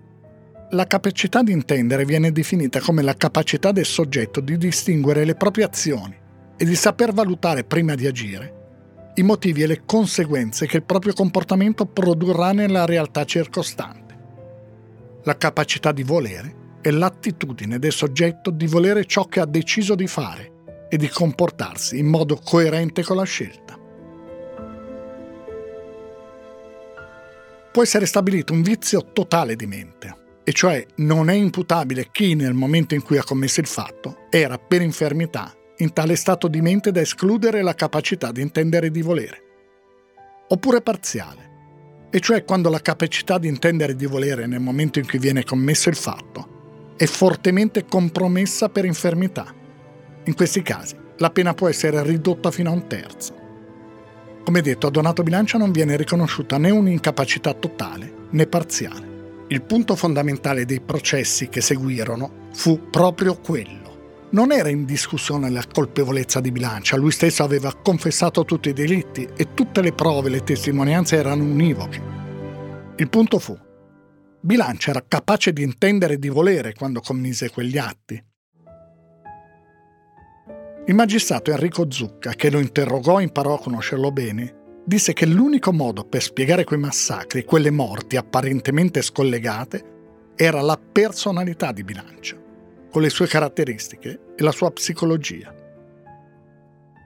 La capacità di intendere viene definita come la capacità del soggetto di distinguere le proprie azioni e di saper valutare prima di agire i motivi e le conseguenze che il proprio comportamento produrrà nella realtà circostante. La capacità di volere è l'attitudine del soggetto di volere ciò che ha deciso di fare e di comportarsi in modo coerente con la scelta. Può essere stabilito un vizio totale di mente, e cioè non è imputabile chi nel momento in cui ha commesso il fatto era per infermità in tale stato di mente da escludere la capacità di intendere e di volere. Oppure parziale, e cioè quando la capacità di intendere e di volere nel momento in cui viene commesso il fatto è fortemente compromessa per infermità. In questi casi la pena può essere ridotta fino a un terzo. Come detto, a Donato Bilancia non viene riconosciuta né un'incapacità totale né parziale. Il punto fondamentale dei processi che seguirono fu proprio quello non era in discussione la colpevolezza di Bilancia, lui stesso aveva confessato tutti i delitti e tutte le prove e le testimonianze erano univoche. Il punto fu, Bilancia era capace di intendere e di volere quando commise quegli atti. Il magistrato Enrico Zucca, che lo interrogò e imparò a conoscerlo bene, disse che l'unico modo per spiegare quei massacri, quelle morti apparentemente scollegate, era la personalità di Bilancia con le sue caratteristiche e la sua psicologia.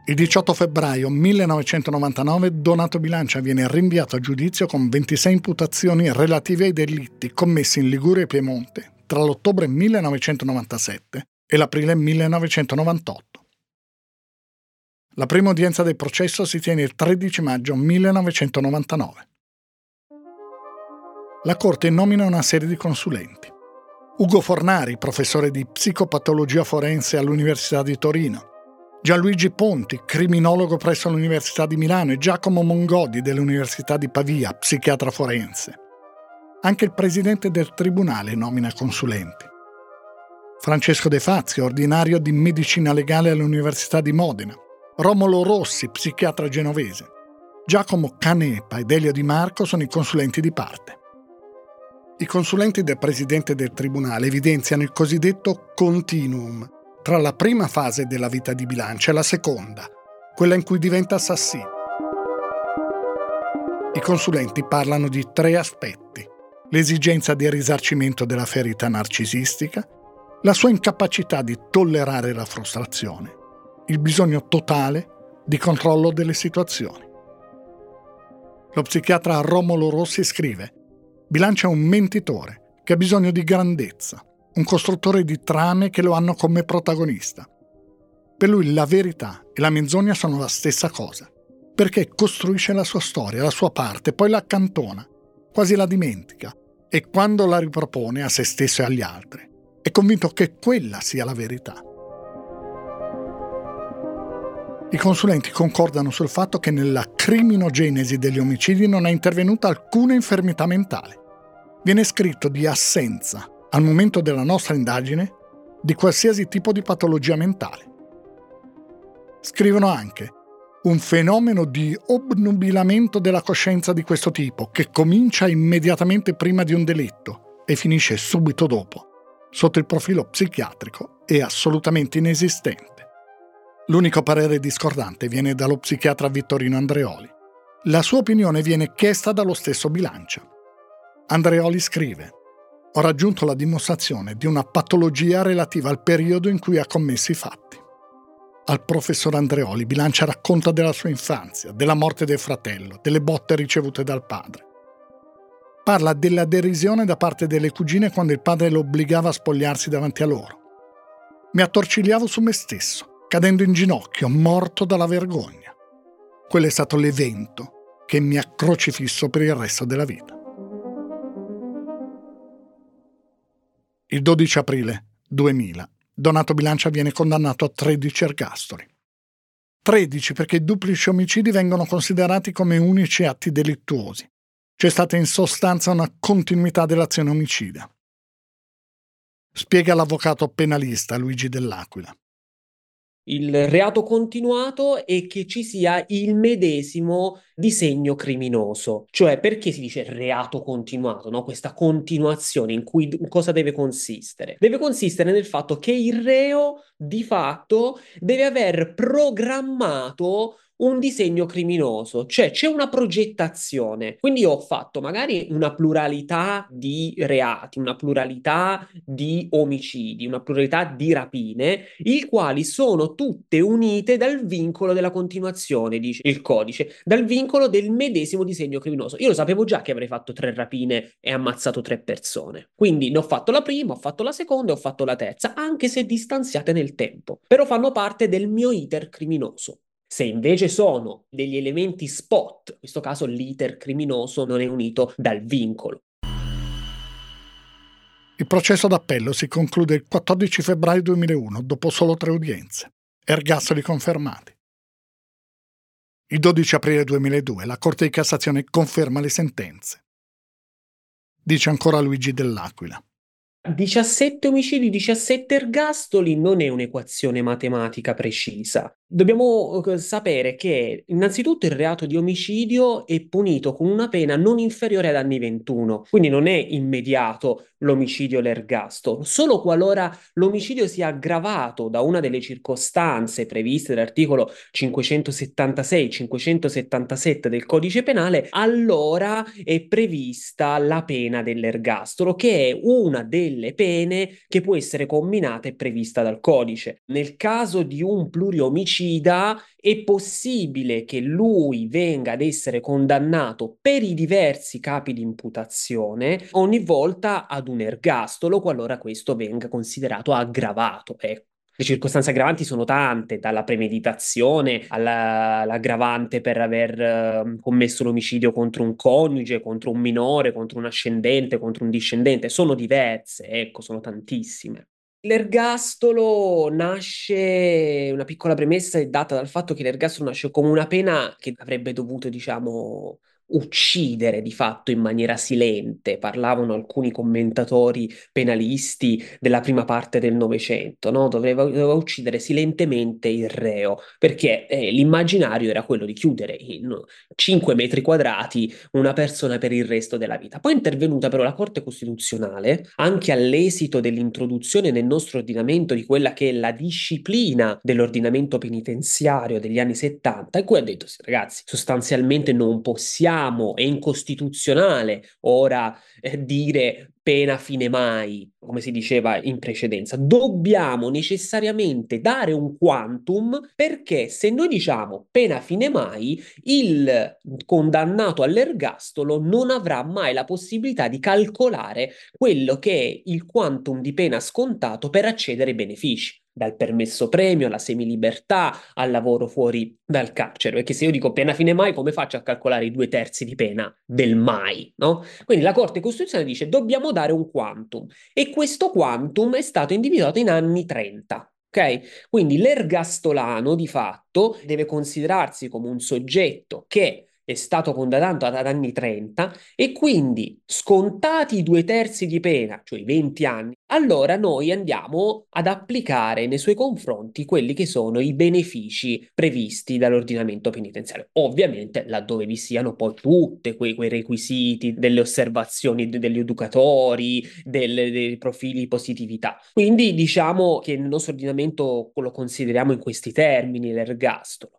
Il 18 febbraio 1999 Donato Bilancia viene rinviato a giudizio con 26 imputazioni relative ai delitti commessi in Liguria e Piemonte tra l'ottobre 1997 e l'aprile 1998. La prima udienza del processo si tiene il 13 maggio 1999. La Corte nomina una serie di consulenti. Ugo Fornari, professore di psicopatologia forense all'Università di Torino, Gianluigi Ponti, criminologo presso l'Università di Milano e Giacomo Mongodi dell'Università di Pavia, psichiatra forense. Anche il presidente del tribunale nomina consulenti. Francesco De Fazio, ordinario di medicina legale all'Università di Modena. Romolo Rossi, psichiatra genovese. Giacomo Canepa ed Elio Di Marco sono i consulenti di parte. I consulenti del presidente del tribunale evidenziano il cosiddetto continuum tra la prima fase della vita di bilancio e la seconda, quella in cui diventa assassino. I consulenti parlano di tre aspetti. L'esigenza di risarcimento della ferita narcisistica, la sua incapacità di tollerare la frustrazione, il bisogno totale di controllo delle situazioni. Lo psichiatra Romolo Rossi scrive Bilancia un mentitore che ha bisogno di grandezza, un costruttore di trame che lo hanno come protagonista. Per lui la verità e la menzogna sono la stessa cosa, perché costruisce la sua storia, la sua parte, poi la accantona, quasi la dimentica, e quando la ripropone a se stesso e agli altri, è convinto che quella sia la verità. I consulenti concordano sul fatto che nella criminogenesi degli omicidi non è intervenuta alcuna infermità mentale. Viene scritto di assenza, al momento della nostra indagine, di qualsiasi tipo di patologia mentale. Scrivono anche un fenomeno di obnubilamento della coscienza di questo tipo che comincia immediatamente prima di un delitto e finisce subito dopo. Sotto il profilo psichiatrico è assolutamente inesistente. L'unico parere discordante viene dallo psichiatra Vittorino Andreoli. La sua opinione viene chiesta dallo stesso Bilancia. Andreoli scrive ho raggiunto la dimostrazione di una patologia relativa al periodo in cui ha commesso i fatti. Al professor Andreoli Bilancia racconta della sua infanzia, della morte del fratello, delle botte ricevute dal padre. Parla della derisione da parte delle cugine quando il padre lo obbligava a spogliarsi davanti a loro. Mi attorcigliavo su me stesso cadendo in ginocchio, morto dalla vergogna. Quello è stato l'evento che mi ha crocifisso per il resto della vita. Il 12 aprile 2000 Donato Bilancia viene condannato a 13 ergastoli. 13 perché i duplici omicidi vengono considerati come unici atti delittuosi. C'è stata in sostanza una continuità dell'azione omicida. Spiega l'avvocato penalista Luigi Dell'Aquila il reato continuato e che ci sia il medesimo disegno criminoso. Cioè, perché si dice reato continuato, no? Questa continuazione in cui cosa deve consistere? Deve consistere nel fatto che il reo di fatto deve aver programmato un disegno criminoso, cioè c'è una progettazione. Quindi ho fatto magari una pluralità di reati, una pluralità di omicidi, una pluralità di rapine, i quali sono tutte unite dal vincolo della continuazione, dice il codice, dal vincolo del medesimo disegno criminoso. Io lo sapevo già che avrei fatto tre rapine e ammazzato tre persone. Quindi ne ho fatto la prima, ho fatto la seconda e ho fatto la terza, anche se distanziate nel tempo. Però fanno parte del mio iter criminoso. Se invece sono degli elementi spot, in questo caso l'iter criminoso non è unito dal vincolo. Il processo d'appello si conclude il 14 febbraio 2001, dopo solo tre udienze. Ergastoli confermati. Il 12 aprile 2002 la Corte di Cassazione conferma le sentenze. Dice ancora Luigi Dell'Aquila. 17 omicidi, 17 ergastoli non è un'equazione matematica precisa. Dobbiamo eh, sapere che innanzitutto il reato di omicidio è punito con una pena non inferiore ad anni 21, quindi non è immediato l'omicidio o l'ergastolo, solo qualora l'omicidio sia aggravato da una delle circostanze previste dall'articolo 576-577 del codice penale, allora è prevista la pena dell'ergastolo, che è una delle pene che può essere combinata e prevista dal codice. Nel caso di un pluriomicidio, omicida, è possibile che lui venga ad essere condannato per i diversi capi di imputazione ogni volta ad un ergastolo qualora questo venga considerato aggravato. Ecco. Le circostanze aggravanti sono tante, dalla premeditazione all'aggravante per aver uh, commesso l'omicidio contro un coniuge, contro un minore, contro un ascendente, contro un discendente. Sono diverse, ecco, sono tantissime. L'ergastolo nasce, una piccola premessa è data dal fatto che l'ergastolo nasce come una pena che avrebbe dovuto, diciamo, uccidere di fatto in maniera silente, parlavano alcuni commentatori penalisti della prima parte del Novecento, no? doveva, doveva, uccidere silentemente il reo, perché eh, l'immaginario era quello di chiudere in 5 metri quadrati una persona per il resto della vita. Poi è intervenuta però la Corte Costituzionale, anche all'esito dell'introduzione nel nostro ordinamento di quella che è la disciplina dell'ordinamento penitenziario degli anni 70, in cui ha detto, ragazzi, sostanzialmente non possiamo dobbiamo, è incostituzionale ora eh, dire pena fine mai, come si diceva in precedenza. Dobbiamo necessariamente dare un quantum perché se noi diciamo pena fine mai, il condannato all'ergastolo non avrà mai la possibilità di calcolare quello che è il quantum di pena scontato per accedere ai benefici dal permesso premio alla semilibertà al lavoro fuori dal carcere. Perché se io dico pena fine mai, come faccio a calcolare i due terzi di pena del mai? No? Quindi la Corte Costituzionale dice dobbiamo dare un quantum e questo quantum è stato individuato in anni 30. Ok? Quindi l'ergastolano di fatto deve considerarsi come un soggetto che è stato condannato ad anni 30 e quindi scontati i due terzi di pena, cioè i 20 anni, allora noi andiamo ad applicare nei suoi confronti quelli che sono i benefici previsti dall'ordinamento penitenziario. Ovviamente laddove vi siano poi tutti quei, quei, requisiti delle osservazioni degli educatori, del, dei profili di positività. Quindi diciamo che nel nostro ordinamento lo consideriamo in questi termini, l'ergastolo.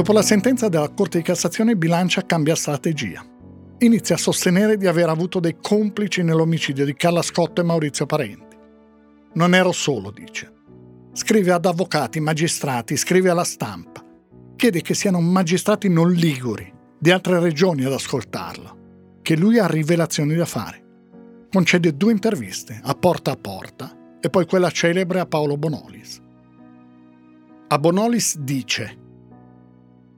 Dopo la sentenza della Corte di Cassazione, Bilancia cambia strategia. Inizia a sostenere di aver avuto dei complici nell'omicidio di Carla Scotto e Maurizio Parenti. Non ero solo, dice. Scrive ad avvocati, magistrati, scrive alla stampa. Chiede che siano magistrati non liguri, di altre regioni ad ascoltarlo, che lui ha rivelazioni da fare. Concede due interviste, a porta a porta, e poi quella celebre a Paolo Bonolis. A Bonolis dice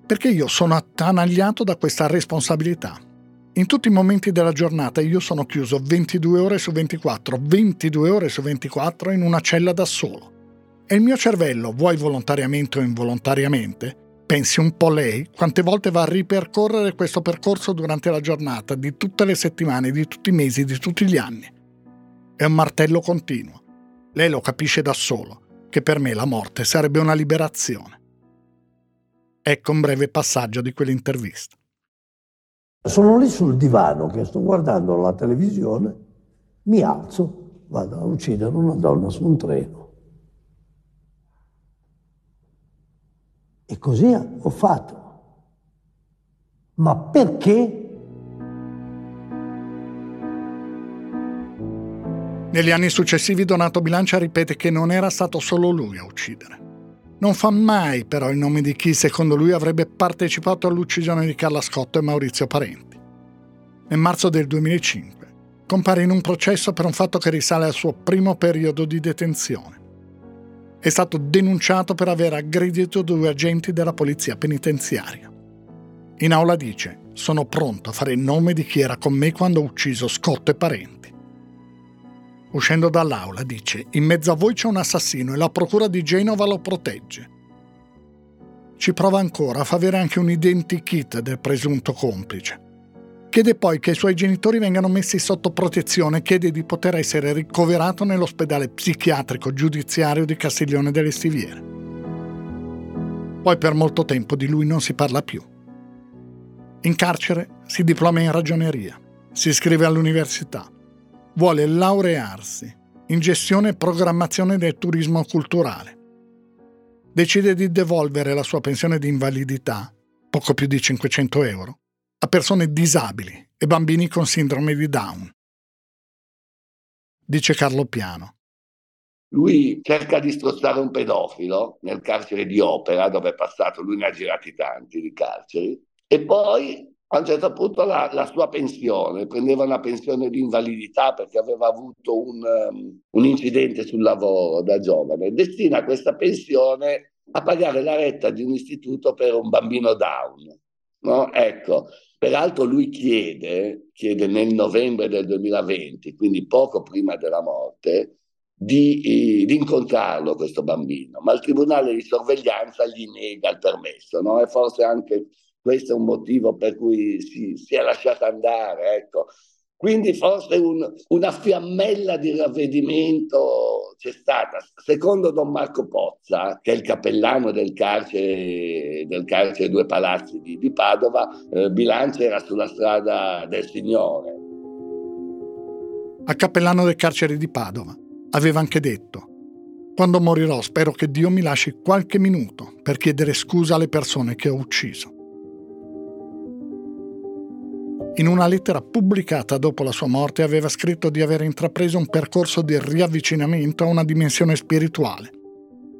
perché io sono attanagliato da questa responsabilità. In tutti i momenti della giornata io sono chiuso 22 ore su 24, 22 ore su 24 in una cella da solo. E il mio cervello, vuoi volontariamente o involontariamente, pensi un po' lei, quante volte va a ripercorrere questo percorso durante la giornata, di tutte le settimane, di tutti i mesi, di tutti gli anni. È un martello continuo. Lei lo capisce da solo, che per me la morte sarebbe una liberazione. Ecco un breve passaggio di quell'intervista. Sono lì sul divano che sto guardando la televisione, mi alzo, vado a uccidere una donna su un treno. E così ho fatto. Ma perché? Negli anni successivi Donato Bilancia ripete che non era stato solo lui a uccidere. Non fa mai però il nome di chi secondo lui avrebbe partecipato all'uccisione di Carla Scotto e Maurizio Parenti. Nel marzo del 2005 compare in un processo per un fatto che risale al suo primo periodo di detenzione. È stato denunciato per aver aggredito due agenti della polizia penitenziaria. In aula dice: Sono pronto a fare il nome di chi era con me quando ho ucciso Scotto e Parenti. Uscendo dall'aula dice, in mezzo a voi c'è un assassino e la procura di Genova lo protegge. Ci prova ancora, fa avere anche un identikit del presunto complice. Chiede poi che i suoi genitori vengano messi sotto protezione e chiede di poter essere ricoverato nell'ospedale psichiatrico giudiziario di Castiglione delle Stiviere. Poi per molto tempo di lui non si parla più. In carcere si diploma in ragioneria, si iscrive all'università, vuole laurearsi in gestione e programmazione del turismo culturale. Decide di devolvere la sua pensione di invalidità, poco più di 500 euro, a persone disabili e bambini con sindrome di Down. Dice Carlo Piano. Lui cerca di strozzare un pedofilo nel carcere di Opera, dove è passato, lui ne ha girati tanti di carceri, e poi a un certo punto la, la, sua pensione, prendeva una pensione di invalidità perché aveva avuto un, um, un incidente sul lavoro da giovane, destina questa pensione a pagare la retta di un istituto per un bambino down. No? Ecco, peraltro lui chiede, chiede nel novembre del 2020, quindi poco prima della morte, di, di, incontrarlo questo bambino, ma il tribunale di sorveglianza gli nega il permesso, no? E forse anche questo è un motivo per cui si, si è lasciata andare, ecco. Quindi forse un, una fiammella di ravvedimento c'è stata. Secondo Don Marco Pozza, che è il cappellano del carcere, del carcere Due Palazzi di, di Padova, eh, Bilancia era sulla strada del Signore. A cappellano del carcere di Padova aveva anche detto quando morirò spero che Dio mi lasci qualche minuto per chiedere scusa alle persone che ho ucciso. In una lettera pubblicata dopo la sua morte aveva scritto di aver intrapreso un percorso di riavvicinamento a una dimensione spirituale,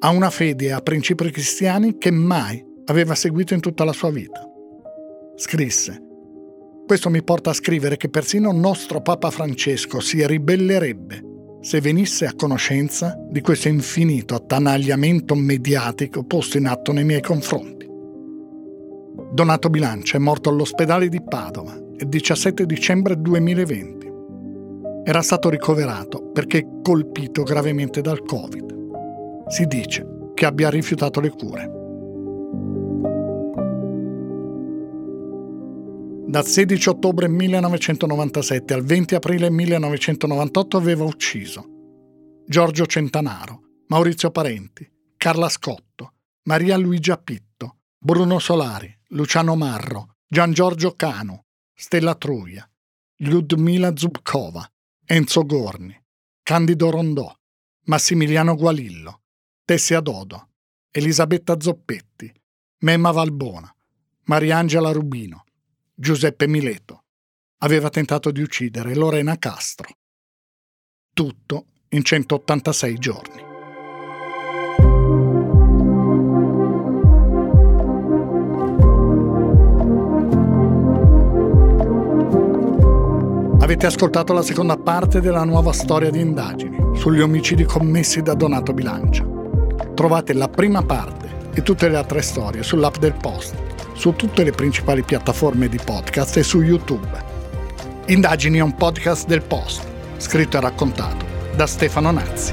a una fede e a principi cristiani che mai aveva seguito in tutta la sua vita. Scrisse, questo mi porta a scrivere che persino nostro Papa Francesco si ribellerebbe se venisse a conoscenza di questo infinito attanagliamento mediatico posto in atto nei miei confronti. Donato Bilancia è morto all'ospedale di Padova 17 dicembre 2020. Era stato ricoverato perché colpito gravemente dal Covid. Si dice che abbia rifiutato le cure. Dal 16 ottobre 1997 al 20 aprile 1998 aveva ucciso Giorgio Centanaro, Maurizio Parenti, Carla Scotto, Maria Luigia Pitto, Bruno Solari, Luciano Marro, Gian Giorgio Cano, Stella Truia, Ludmila Zubkova, Enzo Gorni, Candido Rondò, Massimiliano Gualillo, Tessia Dodo, Elisabetta Zoppetti, Memma Valbona, Mariangela Rubino, Giuseppe Mileto. Aveva tentato di uccidere Lorena Castro. Tutto in 186 giorni. Avete ascoltato la seconda parte della nuova storia di indagini sugli omicidi commessi da Donato Bilancia. Trovate la prima parte e tutte le altre storie sull'app del Post, su tutte le principali piattaforme di podcast e su YouTube. Indagini è un podcast del Post, scritto e raccontato da Stefano Nazzi.